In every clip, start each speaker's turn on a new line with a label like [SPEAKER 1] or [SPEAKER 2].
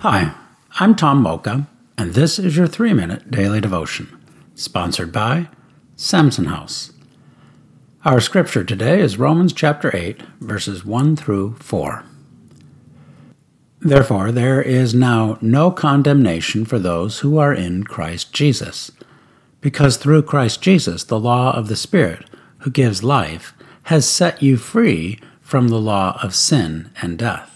[SPEAKER 1] Hi, I'm Tom Mocha, and this is your three minute daily devotion, sponsored by Samson House. Our scripture today is Romans chapter 8, verses 1 through 4. Therefore, there is now no condemnation for those who are in Christ Jesus, because through Christ Jesus, the law of the Spirit, who gives life, has set you free from the law of sin and death.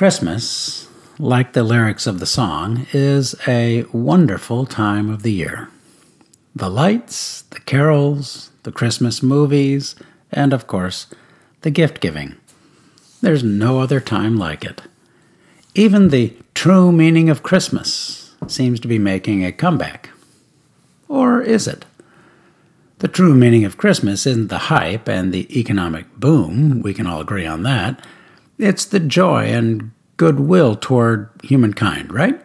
[SPEAKER 1] Christmas, like the lyrics of the song, is a wonderful time of the year. The lights, the carols, the Christmas movies, and of course, the gift giving. There's no other time like it. Even the true meaning of Christmas seems to be making a comeback. Or is it? The true meaning of Christmas isn't the hype and the economic boom, we can all agree on that it's the joy and goodwill toward humankind, right?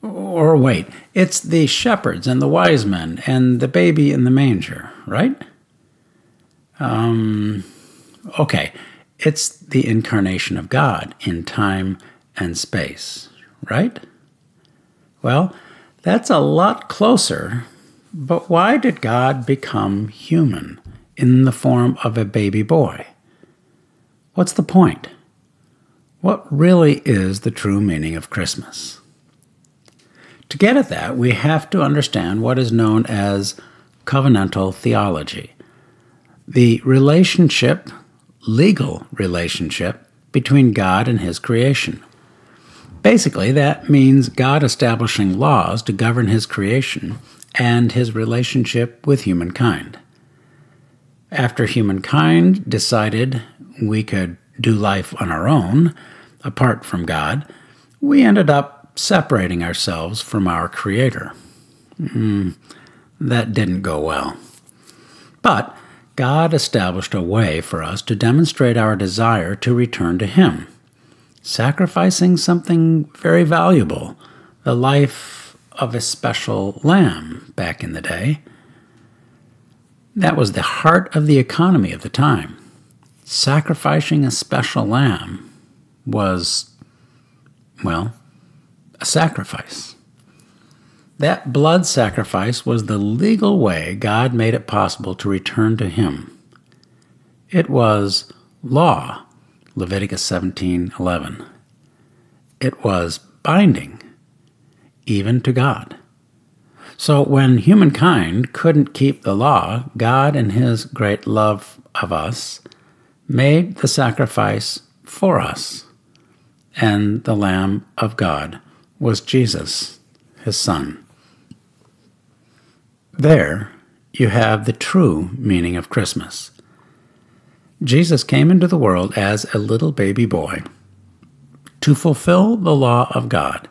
[SPEAKER 1] Or wait, it's the shepherds and the wise men and the baby in the manger, right? Um, okay, it's the incarnation of God in time and space, right? Well, that's a lot closer, but why did God become human in the form of a baby boy? What's the point? What really is the true meaning of Christmas? To get at that, we have to understand what is known as covenantal theology the relationship, legal relationship, between God and His creation. Basically, that means God establishing laws to govern His creation and His relationship with humankind. After humankind decided we could do life on our own, apart from God, we ended up separating ourselves from our Creator. Mm, that didn't go well. But God established a way for us to demonstrate our desire to return to Him, sacrificing something very valuable, the life of a special lamb back in the day. That was the heart of the economy of the time sacrificing a special lamb was, well, a sacrifice. That blood sacrifice was the legal way God made it possible to return to Him. It was law, Leviticus 17:11. It was binding, even to God. So when humankind couldn't keep the law, God, in His great love of us, made the sacrifice for us, and the Lamb of God was Jesus, his Son. There you have the true meaning of Christmas. Jesus came into the world as a little baby boy to fulfill the law of God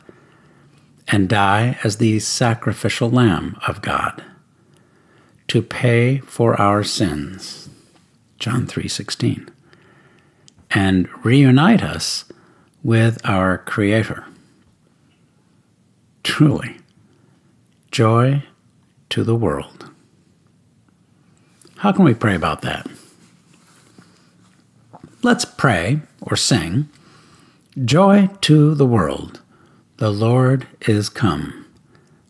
[SPEAKER 1] and die as the sacrificial lamb of God to pay for our sins John 3:16, and reunite us with our creator. Truly, joy to the world. How can we pray about that? Let's pray or sing Joy to the world, the Lord is come.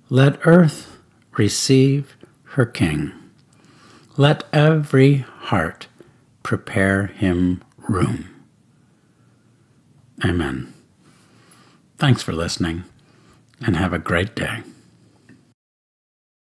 [SPEAKER 1] Let earth receive her King. Let every heart prepare him room. Amen. Thanks for listening and have a great day.